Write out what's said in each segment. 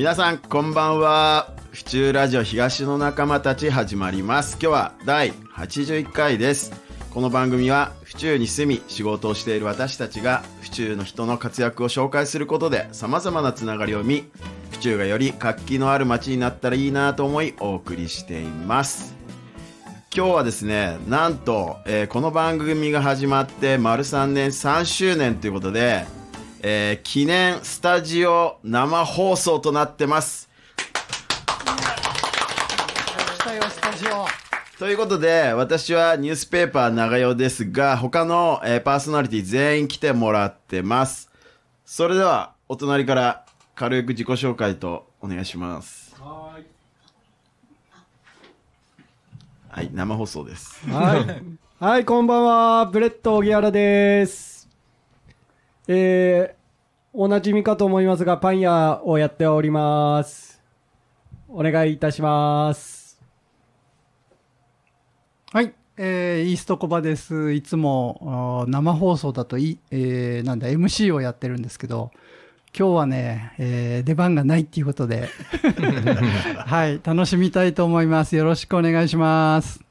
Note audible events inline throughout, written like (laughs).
皆さんこんばんは。府中ラジオ東の仲間たち始まります。今日は第81回です。この番組は府中に住み仕事をしている私たちが府中の人の活躍を紹介することで様々なつながりを見府中がより活気のある街になったらいいなと思いお送りしています。今日はですねなんと、えーこの番組が始まって丸3年3周年ということで、えー記念スタジオ生放送となってます来たよ、スタジオ。ということで、私はニュースペーパー長代ですが、他の、えーパーソナリティ全員来てもらってます。それでは、お隣から軽く自己紹介とお願いします。はい、生放送です。はい。はい、こんばんは。ブレッド・オギアラです。えー、おなじみかと思いますが、パン屋をやっております。お願いいたします。はい。えー、イーストコバです。いつも、生放送だとい、えー、なんだ、MC をやってるんですけど、今日はね、えー、出番がないっていうことで、(laughs) はい、楽しみたいと思います。よろしくお願いします。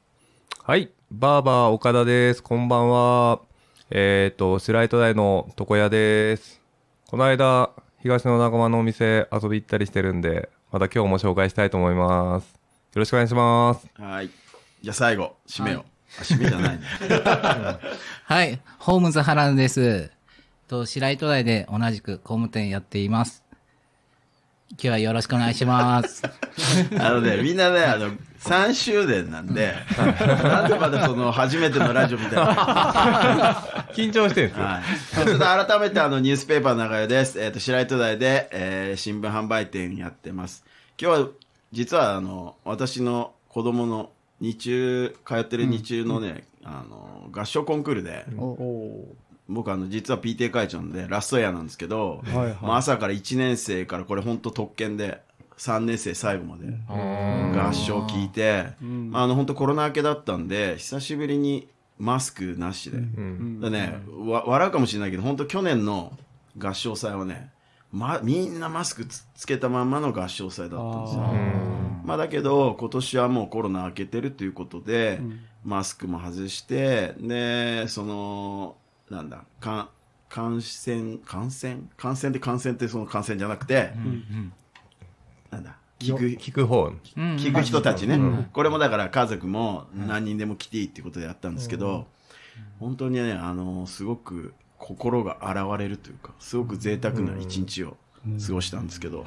はい。バーバー岡田です。こんばんは。えっ、と、スライト台の床屋です。この間、東の仲間のお店遊び行ったりしてるんで、また今日も紹介したいと思います。よろしくお願いします。はい。じゃあ最後、締めを。あ、締めじゃないね。(laughs) はい、ホームズ原田です。と、白糸台で同じく工務店やっています。今日はよろしくお願いします。あのね、みんなね、あの、3周年なんで、なんでまだその、初めてのラジオみたいな。(laughs) 緊張してるんですよ。はい。ちょっと改めてあの、ニュースペーパー長屋です。えっ、と、白糸台で、えー新聞販売店やってます。今日は、実はあの、私の子供の日中、通ってる日中のね、あの、合唱コンクールで、僕あの、実は PTA 会長なんで、ラストイヤーなんですけど、はいはいまあ朝から1年生からこれ本当特権で、3年生最後まで合唱聞いて、まあ、あの本当コロナ明けだったんで、久しぶりにマスクなしで、だね、わ笑うかもしれないけど、本当去年の合唱祭はね、ま、みんなマスクつつけたまんまの合唱祭だったんですよ。まあだけど、今年はもうコロナ明けてるということで、マスクも外して、で、その、なんだ、か感染、感染？感染で感染ってその感染じゃなくて、なんだ、聞く、聞く。方。聞く人たちね、これもだから家族も何人でも来ていいっていうことでやったんですけど、本当にね、あの、すごく心が洗われるというか、すごく贅沢な一日を過ごしたんですけど、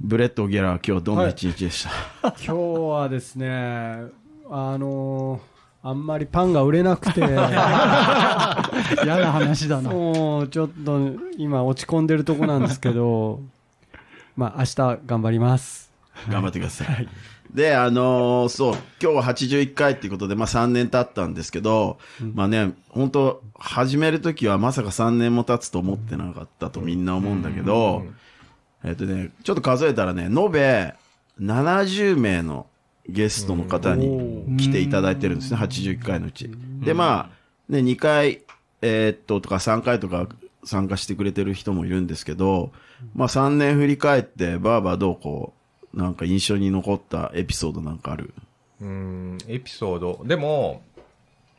ブレッド・オギャラは今日どんな一日でした、(laughs) 今日はですね、あのーあんまりパンが売れなくて、(laughs) 嫌な話だな。もうちょっと今落ち込んでるとこなんですけど、まあ明日頑張ります。頑張ってください。で、あのーそう、今日は81回っていうことで、まあ3年経ったんですけど、まあね、本当始めるときはまさか3年も経つと思ってなかったとみんな思うんだけど、えっとね、ちょっと数えたらね、延べ70名のゲストの方に来ていただいてるんですね、81回のうち。で、まあ、ね、2回、えーっと、とか3回とか参加してくれてる人もいるんですけど、まあ3年振り返って、バーバーどうこう、なんか印象に残ったエピソードなんかある？うん、エピソード。でも、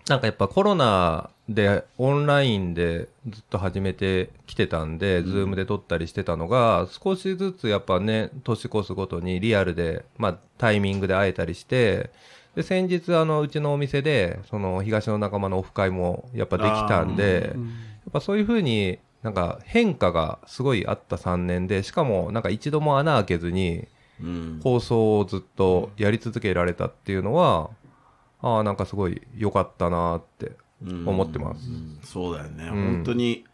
なんかやっぱコロナでオンラインでずっと始めてきてたんで、 Zoom で撮ったりしてたのが、少しずつやっぱね、年越すごとにリアルで、まあタイミングで会えたりして、で、先日あの、うちのお店で、その東の仲間のオフ会もやっぱできたんで、やっぱそういうふうになんか変化がすごいあった3年で、しかもなんか一度も穴開けずに、うん。放送をずっとやり続けられたっていうのは、ああ、なんかすごい良かったなって思ってます。うんそうだよね。ん本当に、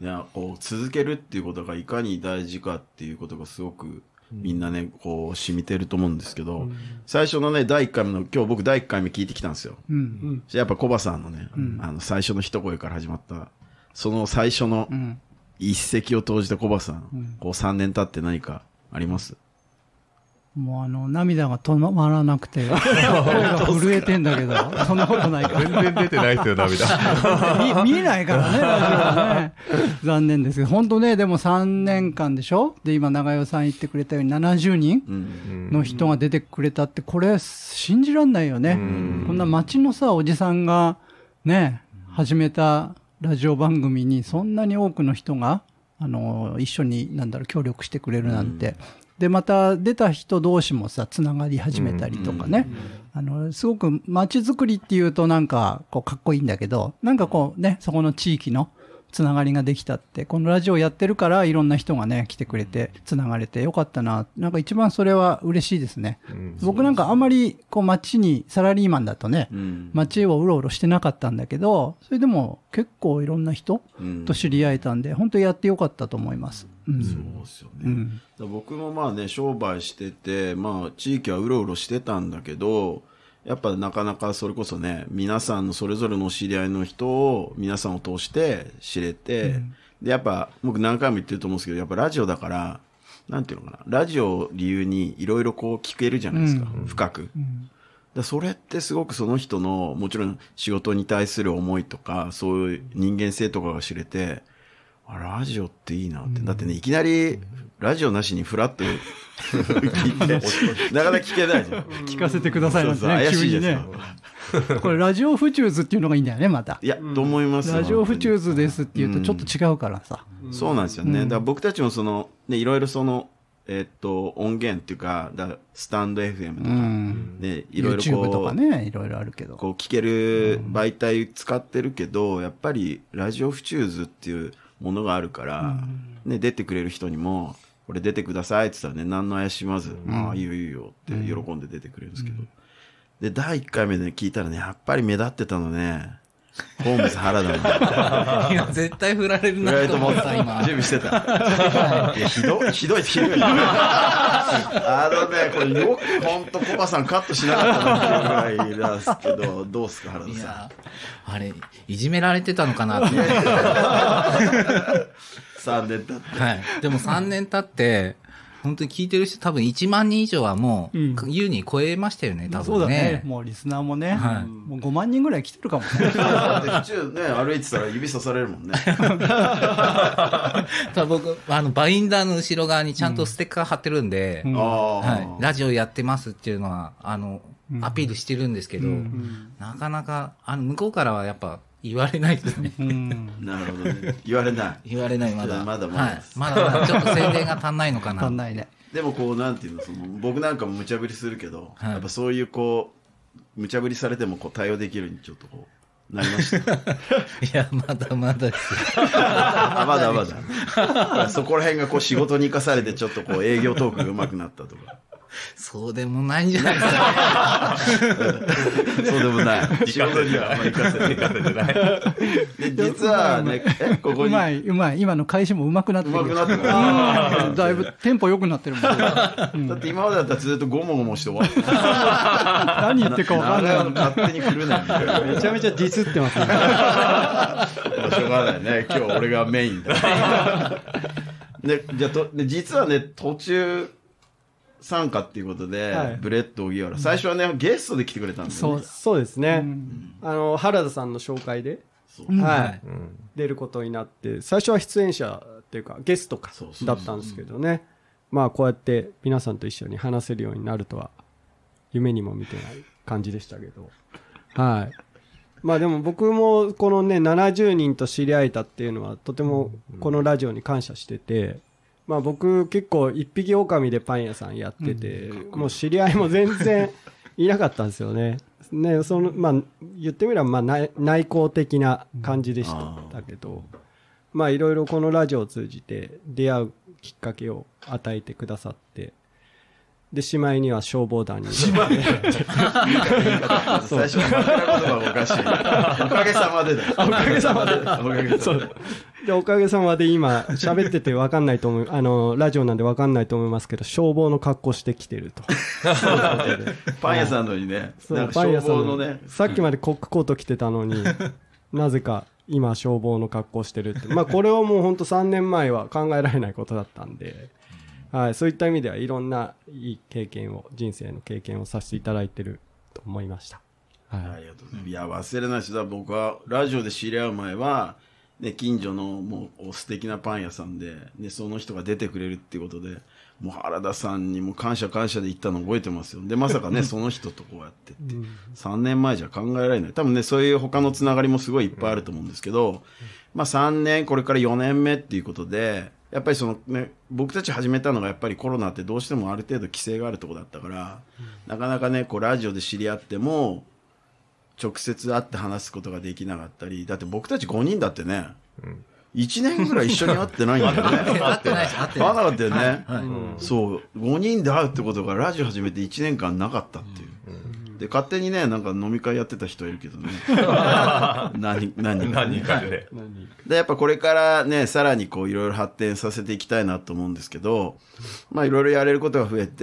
いや、こう、続けるっていうことがいかに大事かっていうことがすごく、みんなね、こう、染みてると思うんですけど、最初のね、第1回目の、今日僕第1回目聞いてきたんですよ。うん。やっぱコバさんのね、あの、最初の一声から始まった、その最初のうん。一石を投じたコバさん、こう3年経って何かあります？もうあの、涙が止まらなくて、(laughs) 声が震えてんだけど、そんなことないから。全然出てないですよ、涙。(laughs) 見見えないからね、ラジね。残念ですけど、本当ね、でも3年間でしょ？で、今、長代さん言ってくれたように70人うんの人が出てくれたって、これ、信じらんないよね。こんな街のさ、おじさんが、ね、始めたラジオ番組に、そんなに多くの人が、あの、一緒に、なんだろう、協力してくれるなんて。で、また出た人同士もさ、つながり始めたりとかね。あの、すごく街づくりっていうとなんか、こう、かっこいいんだけど、なんかこうね、そこの地域のつながりができたって、このラジオやってるから、いろんな人がね、来てくれて、つながれてよかったな。なんか一番それは嬉しいですね。僕なんかあんまり、こう、街に、サラリーマンだとね、うん街をうろうろしてなかったんだけど、それでも結構いろんな人うんと知り合えたんで、本当やってよかったと思います。うん。そうですよね、うん僕もまあね商売しててまあ地域はうろうろしてたんだけどやっぱなかなかそれこそね皆さんのそれぞれの知り合いの人を皆さんを通して知れて、でやっぱ僕何回も言ってると思うんですけどやっぱラジオだからなんていうのかなラジオを理由にいろいろこう聞けるじゃないですか、深く。だそれってすごくその人のもちろん仕事に対する思いとかそういう人間性とかが知れてあラジオっていいなって、だってねいきなりラジオなしにフラッと (laughs) 聞いてなかなか聞けないじゃん。聞かせてくださいなん。てね、怪しいですよ。これラジオフチューズっていうのがいいんだよね、また。い。や、と思いますよ。ラジオフチューズですっていうとちょっと違うからさ。そうなんですよね。だから僕たちもその、ね、いろいろその、えっと、音源っていうか、だスタンド FM とか、いろいろ YouTube とこう、かね、いろいろあるけど。こう聞ける媒体使ってるけど、やっぱりラジオフチューズっていうものがあるから、ね、出てくれる人にも、これ出てくださいって言ったらね、何の怪しまず、ああ、いいよいいよって喜んで出てくれるんですけど。で、第1回目で聞いたらね、やっぱり目立ってたのね、ホームズ原田の。いや、絶対振られるなと思った、と思った。今。準備してた。いや、ひどい、ひどい、ひどい。あのね、これよく本当コバさんカットしなかったなっていうぐらいなんですけど、どうっすか、原田さん。いや、あれ、いじめられてたのかなって。(laughs) 3年経って。はい。でも3年経って、本当に聞いてる人多分1万人以上はもう、うん優に超えましたよね、多そうだ分ね。ね。もうリスナーもね、はいもう5万人ぐらい来てるかもね。だってね、歩いてたら指さされるもんね。(laughs) ただ僕、あの、バインダーの後ろ側にちゃんとステッカー貼ってるんで、うんああ。はい。ラジオやってますっていうのは、あの、アピールしてるんですけど、なかなか、あの、向こうからはやっぱ言われないですね。うん。なるほどね。言われない。言われない、まだ。まだまだはい。まだまだちょっと宣伝が足んないのかな。足んないね。でもこう、なんていうの、その、僕なんかも無茶ぶりするけど、はいやっぱそういうこう、無茶ぶりされてもこう対応できるにちょっとこう、なりました？(laughs) いや、まだまだです。(laughs) あまだまだ。(laughs) そこら辺がこう仕事に生かされてちょっとこう営業トークが上手くなったとか。そうでもないんじゃないですかね。(laughs) そうでもない。仕事にはあんまり生かせてない。で実はね、え、ここに。うまい、うまい。今の返しもうまくなってる。上手くなってるだいぶテンポ良くなってるも (laughs) ん。だって今までだったらずっとゴモゴモして終わって何言ってるか分かんない。な勝手に振るなみたいな。めちゃめちゃディスってますね。しょうがないね。今日俺がメインだ。(laughs) で、じゃあと、で実はね、途中参加っていうことで、はいブレッド荻原。最初はね、ゲストで来てくれたんだよね。そうそうですね。あの、原田さんの紹介で、うんはい、出ることになって、最初は出演者っていうか、ゲストかそうそう、だったんですけどね。まあ、こうやって皆さんと一緒に話せるようになるとは、夢にも見てない感じでしたけど。はい。まあでも僕もこのね、70人と知り合えたっていうのは、とてもこのラジオに感謝してて、まあ僕結構一匹狼でパン屋さんやってて、もう知り合いも全然いなかったんですよね。(laughs) ね、その、まあ言ってみればまあ内内向的な感じでしたけど、まあいろいろこのラジオを通じて出会うきっかけを与えてくださって、で、しまいには消防団に。最初の枕言葉がおかしい。おかげさまでだ。おかげさまで。おかげさまで。で、おかげさまで今、喋ってて分かんないと思う、あの、ラジオなんで分かんないと思いますけど、消防の格好してきてると。パン屋さんのにね、そうなんか消防のね、さっきまでコックコート着てたのに、なぜか今消防の格好してるって。まあこれはもうほんと3年前は考えられないことだったんで、はい、そういった意味ではいろんないい経験を、人生の経験をさせていただいてると思いました。はい。ありがとうございます。いや、忘れないし、だ僕はラジオで知り合う前は、ね、近所のもう素敵なパン屋さんで、ね、その人が出てくれるっていうことで、もう原田さんにも感謝感謝で行ったの覚えてますよ。で、まさかね、(laughs) その人とこうやってって、3年前じゃ考えられない。多分ね、そういう他のつながりもすごいいっぱいあると思うんですけど、まあ3年、これから4年目っていうことで、やっぱりそのね、僕たち始めたのがやっぱりコロナってどうしてもある程度規制があるところだったから、なかなかね、こうラジオで知り合っても、直接会って話すことができなかったり、だって僕たち5人だってね、1年ぐらい一緒に会ってないんだよね。(laughs) 合ってないです、合って会わないなかったよね。はいそう、5人で会うってことがラジオ始めて1年間なかったっていう。で、勝手にね、なんか飲み会やってた人いるけどね。(laughs) 何、何人か何人かでね。で、やっぱこれからね、さらにこういろいろ発展させていきたいなと思うんですけど、まあいろいろやれることが増えて、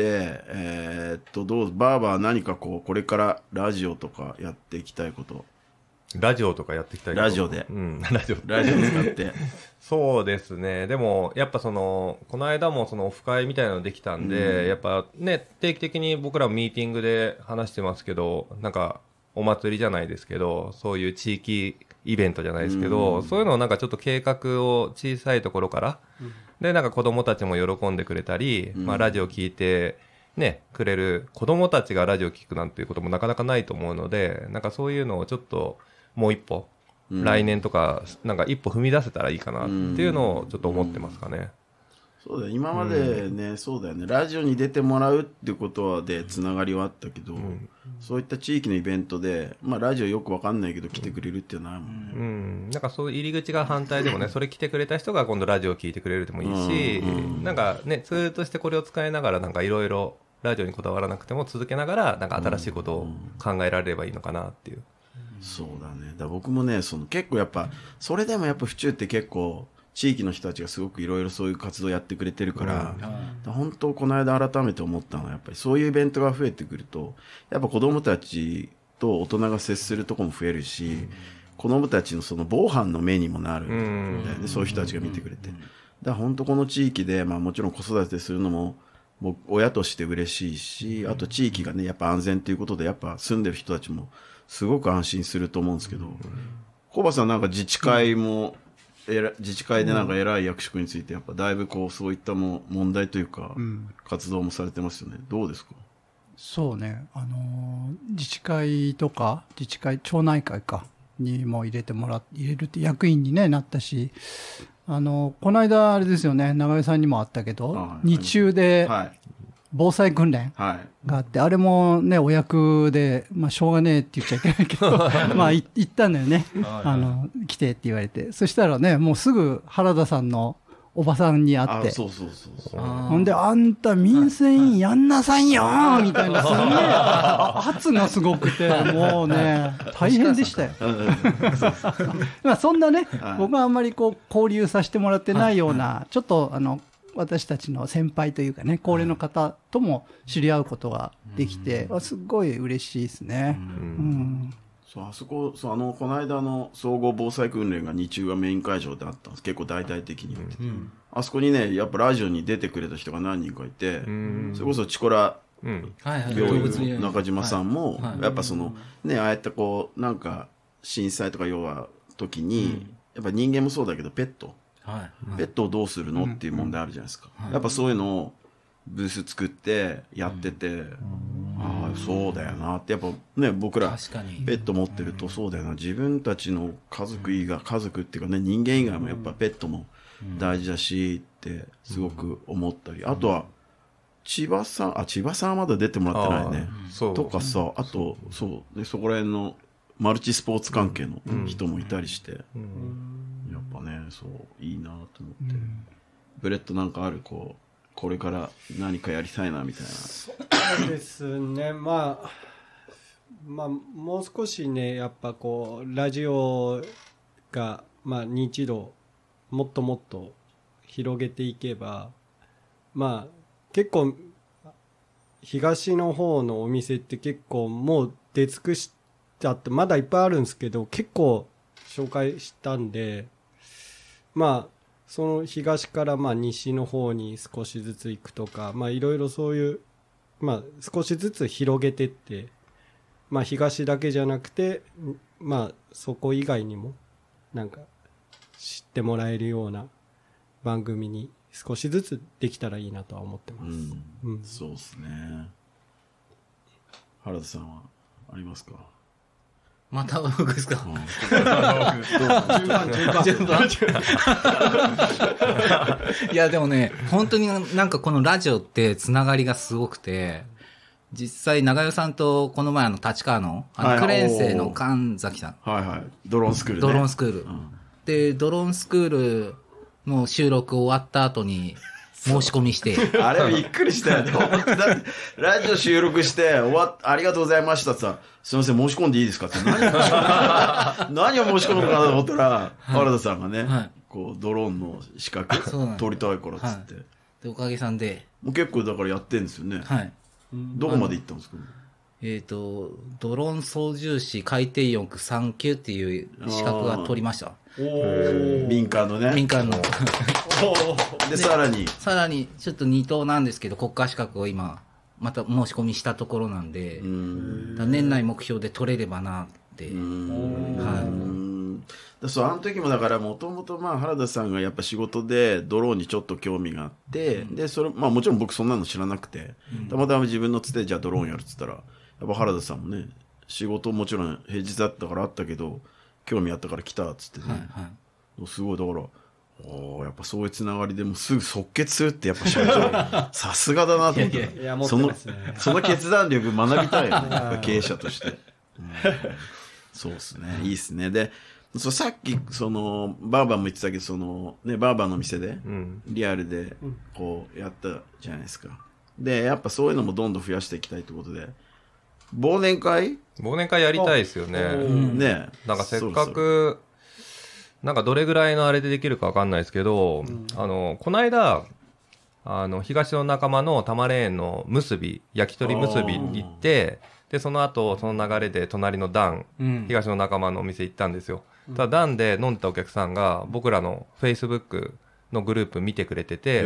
えーっと、どう、バーバーは何かこう、これからラジオとかやっていきたいこと、ラジオとかやっていきたいなと。ラジオで。うん、(laughs) ラジオ。ラジオ使って、(laughs) そうですね。でも、やっぱその、この間もそのオフ会みたいなのできたんで、やっぱね、定期的に僕らもミーティングで話してますけど、なんか、お祭りじゃないですけど、そういう地域イベントじゃないですけど、そういうのをなんかちょっと計画を小さいところから、で、なんか子供たちも喜んでくれたり、まあラジオ聞いて、ね、くれる子供たちがラジオ聞くなんていうこともなかなかないと思うので、なんかそういうのをちょっともう一歩、来年とか、なんか一歩踏み出せたらいいかなっていうのをちょっと思ってますかね。そうだよ。今までね、そうだよね。ラジオに出てもらうっていうことでつながりはあったけど、そういった地域のイベントで、まあ、ラジオよくわかんないけど来てくれるっていうのはないもんね、うん。なんかそういう入り口が反対でもね、それ来てくれた人が今度ラジオを聞いてくれるでもいいし、なんかね、ツールとしてこれを使いながらなんかいろいろラジオにこだわらなくても続けながら、なんか新しいことを考えられればいいのかなっていう。そうだね。だから僕もねその結構やっぱそれでもやっぱ府中って結構地域の人たちがすごくいろいろそういう活動やってくれてるから、だから本当この間改めて思ったのはやっぱりそういうイベントが増えてくるとやっぱ子供たちと大人が接するとこも増えるし、子供たちのその防犯の目にもなるんだよね、そういう人たちが見てくれて。だから本当この地域で、まあもちろん子育てするのも僕親として嬉しいし、あと地域がね、やっぱ安全ということで、やっぱ住んでる人たちもすごく安心すると思うんですけど、コバさんなんか自治会も、えら自治会でなんか偉い役職について、やっぱだいぶこう、そういったも問題というか、活動もされてますよね。どうですか？そうね、あのー自治会とか、自治会、町内会か、にも入れてもらっ入れるって役員に、ね、なったし、あのーこの間、あれですよね、長江さんにもあったけど、はい。日中ではい。防災訓練はい。があって、あれもね、お役で、まあ、しょうがねえって言っちゃいけないけど、(laughs) まあ、い行ったんだよね。あの、来てって言われて。そしたらね、もうすぐ原田さんのおばさんに会って、そうそうそうそう。ほんで、あんた民生委員やんなさいよーみたいな、すんげえ、(laughs) 圧がすごくて、もうね、大変でしたよ。まあそんなね、僕はあんまりこう、交流させてもらってないような、ちょっとあの、私たちの先輩というかね、高齢の方とも知り合うことができて、あすごい嬉しいですね。うん。そう、あそこ、そう、あの、この間の総合防災訓練が日中がメイン会場であったんです。結構大々的に言って。あそこにね、やっぱラジオに出てくれた人が何人かいて、それこそチコラうん。はいはい。病院院の中島さんも、はいやっぱその、ね、ああやってこう、なんか、震災とか要は、時に、やっぱ人間もそうだけど、ペット。はい。ペットをどうするのっていう問題あるじゃないですか。やっぱそういうのをブース作ってやってて、ああ、そうだよなって、やっぱね、僕ら確かに。ペット持ってるとそうだよな。自分たちの家族以外、家族っていうかね、人間以外もやっぱペットも大事だしってすごく思ったり、あとは、千葉さん、あ、千葉さんはまだ出てもらってないね。とかさ、あと、そう、でそこら辺のマルチスポーツ関係の人もいたりして、ぱね、そう、いいなと思って。ブレッドなんかある、こう、これから何かやりたいな、みたいな。そうですね、まあ、まあ、もう少しね、やっぱこう、ラジオが、まあ、認知度、もっともっと広げていけば、まあ、結構、東の方のお店って結構もう出尽くしちゃって、まだいっぱいあるんですけど、結構紹介したんで、まあ、その東からまあ西の方に少しずつ行くとか、まあいろいろそういう、まあ少しずつ広げてって、まあ東だけじゃなくて、んまあそこ以外にも、なんか知ってもらえるような番組に少しずつできたらいいなとは思ってます。うん。うん。そうですね。原田さんはありますか？また僕ですか？いや、でもね、本当になんかこのラジオってつながりがすごくて、実際長与さんとこの前あの立川の、あはい。のクレーン生の神崎さん、はいはい。ドローンスクールね。ドローンスクール。うん。で、ドローンスクールの収録終わった後に申し込みして、(laughs) あれびっくりしたよね。本当だってラジオ収録して、終わっ、ありがとうございましたってさ、すいません、申し込んでいいですかって。何を申し込む何を申し込むのかなと思ったら、原田さんがね、はいこう、ドローンの資格取りたいからっつって。で、おかげさんで、もう結構だからやってんですよね。はい。どこまで行ったんですか？えっ、と、ドローン操縦士海底翼3級っていう資格が取りました。民間のね。民間の。(laughs) で、さらに、さらに、ちょっと二等なんですけど、国家資格を今、また申し込みしたところなんで、年内目標で取れればなって。はうん。だそうあの時もだからもともとまあ原田さんがやっぱ仕事でドローンにちょっと興味があって、でそれまあもちろん僕そんなの知らなくて、たまたま自分のつてじゃあドローンやるっつったらやっぱ原田さんもね仕事もちろん平日だったからあったけど興味あったから来たっつってね、い。はい。すごいだからおーやっぱそういうつながりでもうすぐ即決するってやっぱ社長 (laughs) さすがだなと思った。いや持ってそのその決断力学びたいよね (laughs) 経営者として、うん。そうですね。いいですね。でそうさっきそのバーバーも言ってたけどそのねバーバーの店でうん。リアルでこうやったじゃないですか。でやっぱそういうのもどんどん増やしていきたいってことで忘年会？忘年会やりたいですよね。ね。なんかせっかく、なんかどれぐらいのあれでできるかわかんないですけど、あの、この間、あの、東の仲間の玉レーンの結び、焼き鳥結び行って、で、その後、その流れで隣のダン、うん。東の仲間のお店行ったんですよ。ただ、ダンで飲んでたお客さんが、僕らの Facebook のグループ見てくれてて、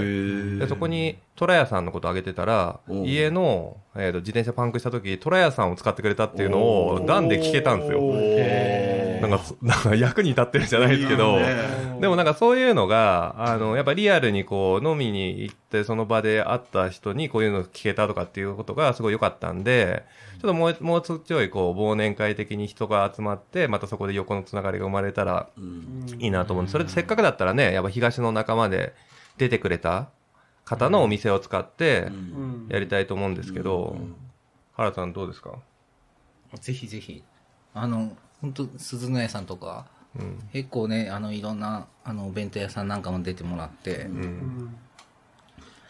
でそこにトラヤさんのこと挙げてたら家の、えー、と自転車パンクした時トラヤさんを使ってくれたっていうのをダンで聞けたんですよなんかそなんか役に立ってるじゃないですけど。でもなんかそういうのがあのやっぱリアルにこう飲みに行ってその場で会った人にこういうの聞けたとかっていうことがすごい良かったんでちょっともうもうちょいこう忘年会的に人が集まってまたそこで横のつながりが生まれたらうん。いいなと思う。ん。で、それでせっかくだったらね、やっぱ東の仲間で出てくれた方のお店を使ってうん。やりたいと思うんですけど、原田さんどうですか？ぜひぜひ。あの、本当鈴の屋さんとか、うん。結構ね、あの、いろんな、あの、お弁当屋さんなんかも出てもらって、うん。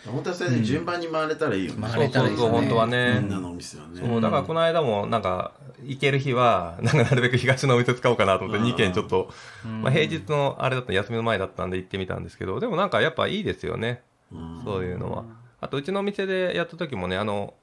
本当はそれで順番に回れたらいいよね、うそうそう、れたらいいですね本当はね。みんなのお店はねそう、だからこの間もなんか、行ける日は、なんかなるべく東のお店使おうかなと思って2軒ちょっと、まあ平日のあれだったら休みの前だったんで行ってみたんですけど、でもなんかやっぱいいですよね。うんそういうのは。あと、うちのお店でやった時もね、あの、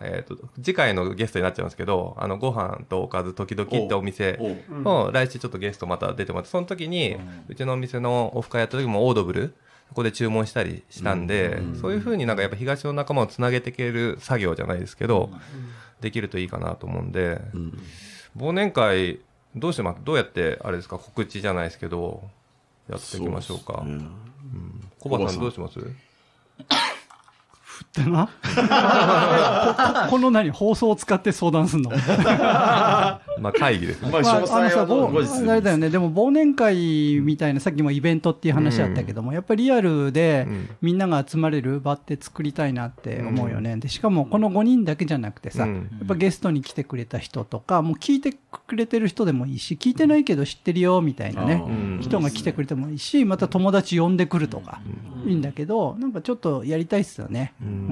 えっ、と、次回のゲストになっちゃうんですけど、あの、ご飯とおかず時々ってお店おう。も来週ちょっとゲストまた出てもらって、その時に、うちのお店のオフ会やった時もオードブル、ここで注文したりしたんで、そういうふうになんかやっぱ東の仲間をつなげていける作業じゃないですけど、できるといいかなと思うんで、うん。忘年会、どうしてます？どうやって、あれですか、告知じゃないですけど、やっていきましょうか。そうっすね。コバさんどうします？ってな？(laughs) ここの何放送を使って相談すんの？(laughs) まあ会議ですね。まあ、まあ、詳細はあのさ、ぼ後日あれだよね、でも忘年会みたいな、さっきもイベントっていう話あったけども、やっぱりリアルでうん。みんなが集まれる場って作りたいなって思うよね。で、しかもこの5人だけじゃなくてさ、うん。やっぱゲストに来てくれた人とか、もう聞いてくれてる人でもいいし、聞いてないけど知ってるよみたいなね、うん。人が来てくれてもいいし、また友達呼んでくるとか、いいんだけど、なんかちょっとやりたいっすよね。うん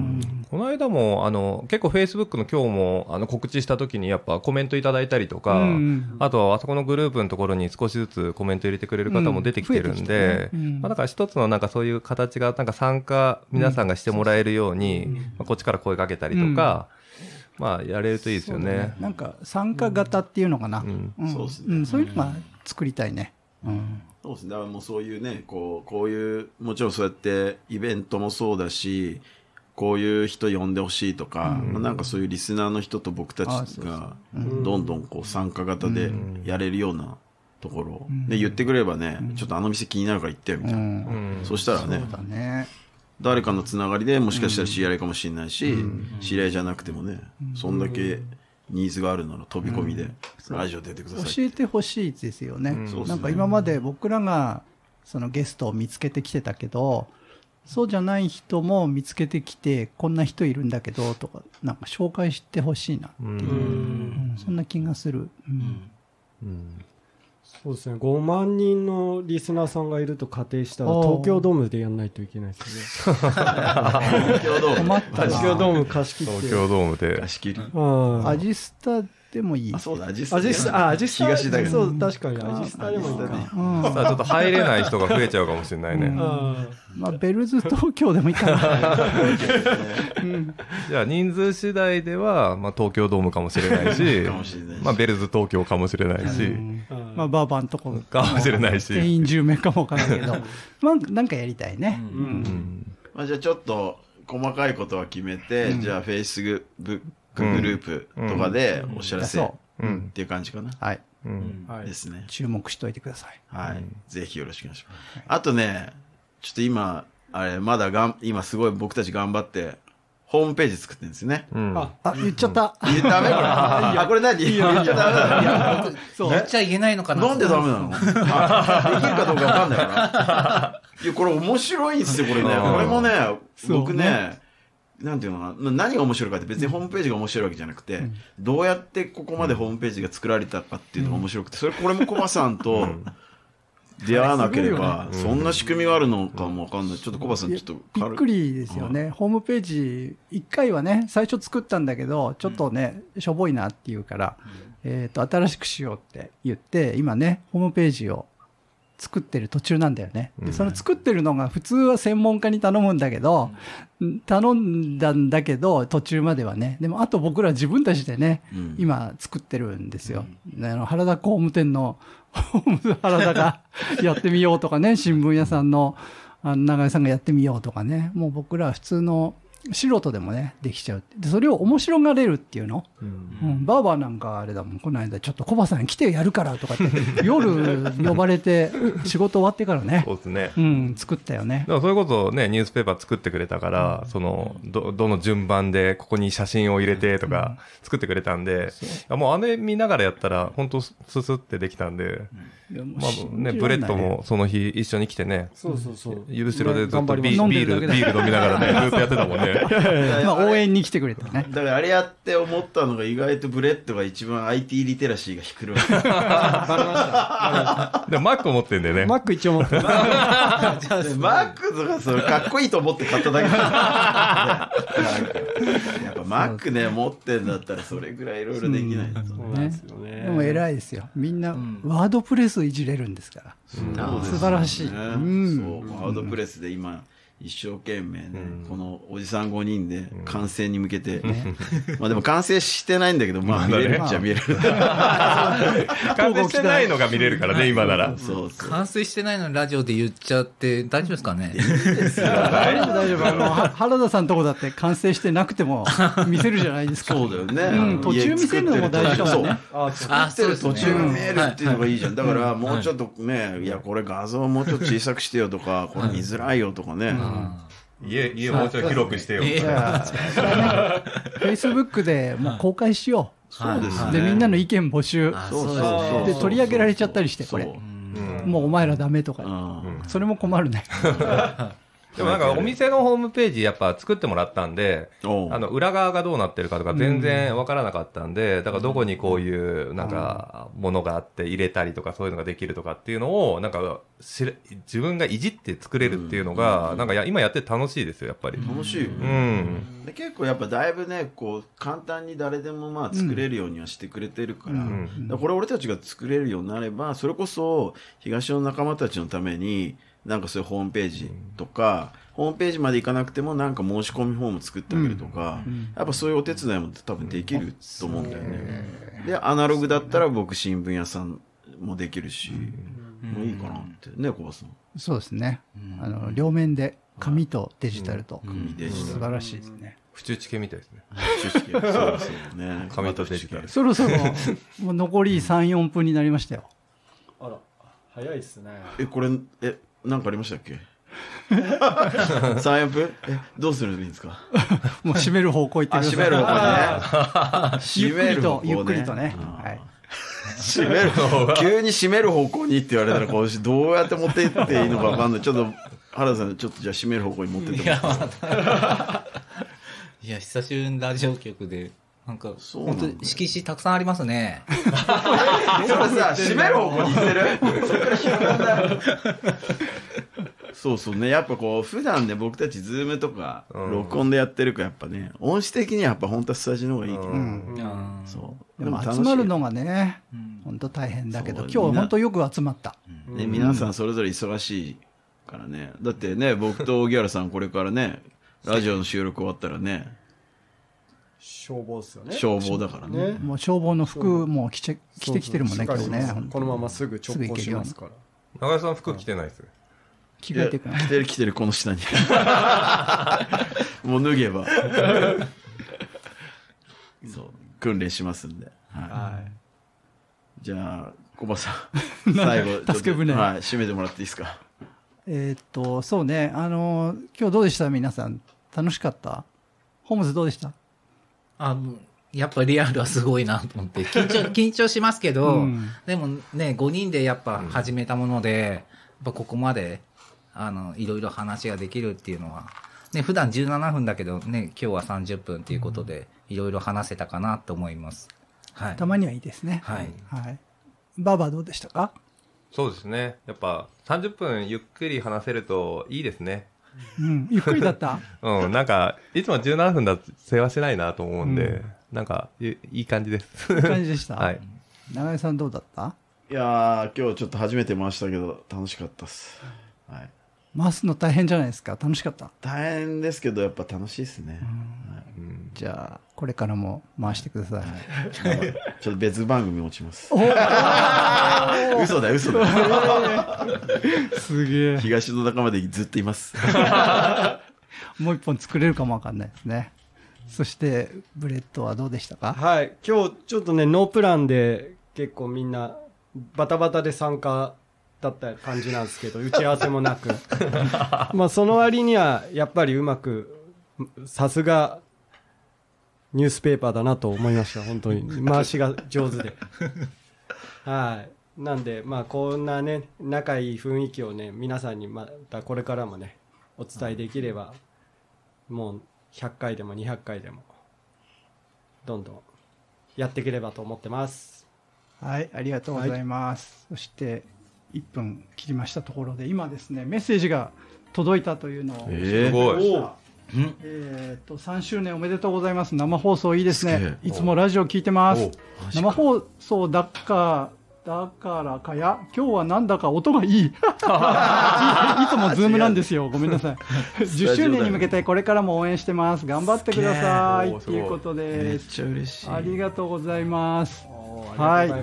この間も、あの、結構 Facebook の今日も、あの、告知した時にやっぱコメントいただいたりとか、うんあとはあそこのグループのところに少しずつコメント入れてくれる方も出てきてるんでまあだから一つのなんかそういう形が、なんか参加、皆さんがしてもらえるように、まあこっちから声かけたりとか、まあやれるといいですよね。なんか参加型っていうのかな。うん。うん。そうっすね。ん。そういうのが作りたいね。うん。そうですね。だからもうそういうね、こう、こういう、もちろんそうやってイベントもそうだし、こういう人呼んでほしいとか、まあなんかそういうリスナーの人と僕たあちが、どんどんこう参加型でやれるようなところ、で言ってくればね、ちょっとあの店気になるから行ってよみたいな。うん。そしたらね、ね。誰かのつながりでもしかしたら知り合いかもしれないし、知り合いじゃなくてもね、そんだけニーズがあるなら飛び込みで、ラジオ出てください。教えてほしいですよね。なんか今まで僕らがそのゲストを見つけてきてたけど、そうじゃない人も見つけてきて、こんな人いるんだけどとか、なんか紹介してほしいなっていう、うんそんな気がする。うんそうですね。5万人のリスナーさんがいると仮定したら、東京ドームでやんないといけないですね。東京ドーム困ったな東京ドーム貸し切って。東京ドームで貸し切り。うん。アジスタでもいい。あ、そうだ、アジスタ。アジスタ、あ、アジスタ。東だけど。そう、確かに。アジスタでもいいか。うんさあちょっと入れない人が増えちゃうかもしれないね。うんまあ、ベルズ東京でもいいかな。じゃあ人数次第では、まあ、東京ドーム (laughs) かもしれないしまあ、ベルズ東京かもしれないし、まあ、バーバンとこかもしれないし。定員10名かもわからんけど、(laughs) まあ、なんかやりたいね。うんまあ、じゃあちょっと細かいことは決めて、じゃあフェイスブックグループとかでお知らせっていう感じかな。はい。ですね。注目しといてください。はい。ぜひよろしくお願いします。あとね、ちょっと今、あれ、まだがん、今すごい僕たち頑張って、ホームページ作ってるんですよね。うんあ、あ、言っちゃった。言ダメこれ。あ、これ何？言っちゃダメなのそう言っちゃいけないのかななんでダメなの？あできるかどうかわかんないから。(laughs) いや、これ面白いんですよ、これね。うん俺もね、僕ね、なんていうのかな、何が面白いかって別にホームページが面白いわけじゃなくて、どうやってここまでホームページが作られたかっていうのが面白くて、それこれもコバさんと出会わなければ、そんな仕組みがあるのかもわかんない。ちょっとコバさんちょっとびっ軽くりですよね。ホームページ、一回はね、最初作ったんだけど、ちょっとね、しょぼいなっていうから、えっと、新しくしようって言って、今ね、ホームページを作ってる途中なんだよね。でその作ってるのが普通は専門家に頼むんだけど、頼んだんだけど、途中まではね。でも、あと僕ら自分たちでね、うん今作ってるんですよ。あの原田工務店のホーム原田がやってみようとかね、新聞屋さんのあの長井さんがやってみようとかね、もう僕らは普通の素人でもね、できちゃう。で、それを面白がれるっていうの？うん、バーバーなんかあれだもん、この間ちょっとコバさん来てやるからとかって、(laughs) 夜呼ばれて仕事終わってからねそ、うですね。うん、作ったよねだ。からそれこそね、ニュースペーパー作ってくれたから、その、ど、どの順番でここに写真を入れてとか作ってくれたんで、いやもうあれ見ながらやったら、本当ススってできたんで、まあね、ブレッドもその日一緒に来てね、そうそうそう。後ろでずっとビビール、ビール飲みながらね、ずっとやってたもんね。まあ応援に来てくれたね。だからあれやって思ったのが意外とブレッドが一番 IT リテラシーが低いわけ。(laughs) でもマック持ってんだよね。マック一応持ってる。でマックとかそれかっこいいと思って買っただけだやっぱマックね持ってんだったらそれぐらいいろいろできないと、そうなんですよね。でも偉いですよ。みんな、ワードプレスいじれるんですから。素晴らしい。ねうん。そうワードプレスで今一生懸命ね、このおじさん5人で完成に向けて、(laughs) まあでも完成してないんだけどまあ見れるっちゃ見れる、完成 (laughs) してないのが見れるからね、今なら。そうそう。完成してないのにラジオで言っちゃって大丈夫ですかね？大丈夫、大丈夫。あの、は原田さんとこだって完成してなくても (laughs) 見せるじゃないですか。そうだよね、うん途中見せるのも大事かも。ねあ、あ作ってる途中が見えるっていうのがいいじゃん。だからもうちょっとね、い。や、これ画像もうちょっと小さくしてよとか、これ見づらいよとかね。家、家もうちょい広くしてよ。じゃあ、それはね、Facebook でもう公開しよそうです。で、みんなの意見募集。あそうそうですねそう。で、取り上げられちゃったりして、これ。そうもうお前らダメとか。うんそれも困るね。(laughs) でもなんかお店のホームページやっぱ作ってもらったんで、あの裏側がどうなってるかとか全然わからなかったんで、だからどこにこういうなんかものがあって入れたりとかそういうのができるとかっていうのをなんか自分がいじって作れるっていうのがなんかや今やってて楽しいですよやっぱり。楽しい。ようね。ん。で結構やっぱだいぶね、こう、簡単に誰でもまあ作れるようにはしてくれてるから、だからこれ俺たちが作れるようになれば、それこそ東の仲間たちのために、なんかそういうホームページとか、ホームページまで行かなくてもなんか申し込みフォーム作ってあげるとか、やっぱそういうお手伝いも多分できると思うんだよね。で、アナログだったら僕新聞屋さんもできるし、もいいかなって。ね、小林さん。そうですね。あの、両面で紙とデジタルと。紙デジタル。素晴らしいですね。府中地形みたいですね。知識がそうそうね。(laughs) 紙とデジタルそろそろ、もう残り3、4分になりましたよ。あら、早いっすね。え、これ、え、なんかありましたっけ ?3、4分え、どうするのいいんですか？もう閉める方向行ってあ、ください。閉める方向ね。ゆっくりと、ゆっくりねとね。閉める、急に閉める方向にって言われたら、こう、どうやって持っていっていいのかわかんない。ちょっと、原田さん、ちょっとじゃあ閉める方向に持ってっていや、もら。(laughs) いや、久しぶりにラジオ局で、なんか、そうなんだ本当色紙たくさんありますね。(laughs) それさ、閉める方向に行ってる？そっから広がんだそうそうね。やっぱこう、普段ね、僕たちズームとか、うん録音でやってるから、やっぱね、音質的にはやっぱ本当はスタジオの方がいいけど。うん。あーそう。でも楽しい集まるのがねうん、本当大変だけど、そう今日は本当よく集まった。ね、皆さんそれぞれ忙しいからね。だってね、僕と荻原さんこれからね、ラジオの収録終わったらね、消防っすよね。消防だからね。ね。もう消防の服も着て着てきてるもんね、今日ね。本当にこのまますぐ直行しますから。長谷さん服着てないです。着替えてくいや着てる着てる、この下に。(laughs) もう脱げば。そう、訓練しますんで。はい。はい。じゃあ、コバさん、(laughs) 最後、助け舟はい、締めてもらっていいですか？えーっと、そうね、あのー、今日どうでした？皆さん。楽しかった？ホームズどうでした？あ、もうやっぱリアルはすごいなと思って、緊張、(laughs) 緊張しますけど、うんでもね、5人でやっぱ始めたもので、やっぱここまで、あの、いろいろ話ができるっていうのは、ね、普段17分だけどね、今日は30分っていうことで、いろいろ話せたかなと思います。はい。たまにはいいですね。はい。はい。バーバーどうでしたか？そうですね。やっぱ30分ゆっくり話せるといいですね。うん。ゆっくりだった？(laughs) うん、なんか、いつも17分だと世話しないなと思うんで、なんか、いいい感じです。いい感じでした？(laughs) はい。長井さんどうだった？いやー、今日ちょっと初めて回したけど、楽しかったっす。はい。回すの大変じゃないですか楽しかった？大変ですけど、やっぱ楽しいですね。うんじゃあ、これからも回してください。はい (laughs) ちょっと別番組落ちます。(laughs) 嘘だよ、嘘だよ。(laughs) すげえ。東の中までずっといます。もう一本作れるかもわかんないですね。そして、ブレッドはどうでしたか？はい。今日ちょっとね、ノープランで結構みんなバタバタで参加だった感じなんですけど、打ち合わせもなく。(laughs) まあその割にはやっぱりうまく、さすがニュースペーパーだなと思いました。本当に。回しが上手で。はい。なんで、まあこんなね、仲いい雰囲気をね、皆さんにまたこれからもね、お伝えできれば、もう100回でも200回でも、どんどんやっていければと思ってます。はい、ありがとうございます。そして、1分切りましたところで、今ですね、メッセージが届いたというのを、えすごい。えー、と3周年おめでとうございます。生放送いいですすねいつもラジオ聞いてますお。生放送だか、だからかや、今日はなんだか音がいい。い (laughs) いつもズームなんですよ。ごめんなさい。10周年に向けてこれからも応援してます。頑張ってください。ということです。めっちゃ嬉しい。ありがとうございます。ははい。あ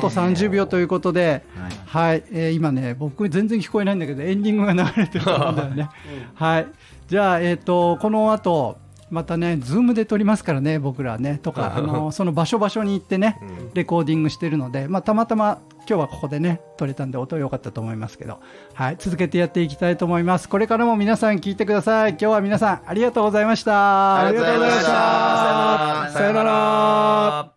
と30秒ということで、はい。えー今ね、僕全然聞こえないんだけど、エンディングが流れてると思うんだよね。はい。じゃあ、えっ、と、この後、またね、 Zoom で撮りますからね、僕らね、とか、(laughs) あの、その場所場所に行ってね、レコーディングしてるので、まあ、たまたま今日はここでね、撮れたんで音良かったと思いますけど、はい。続けてやっていきたいと思います。これからも皆さん聞いてください。今日は皆さんありがとうございました。ありがとうございましたさよなら。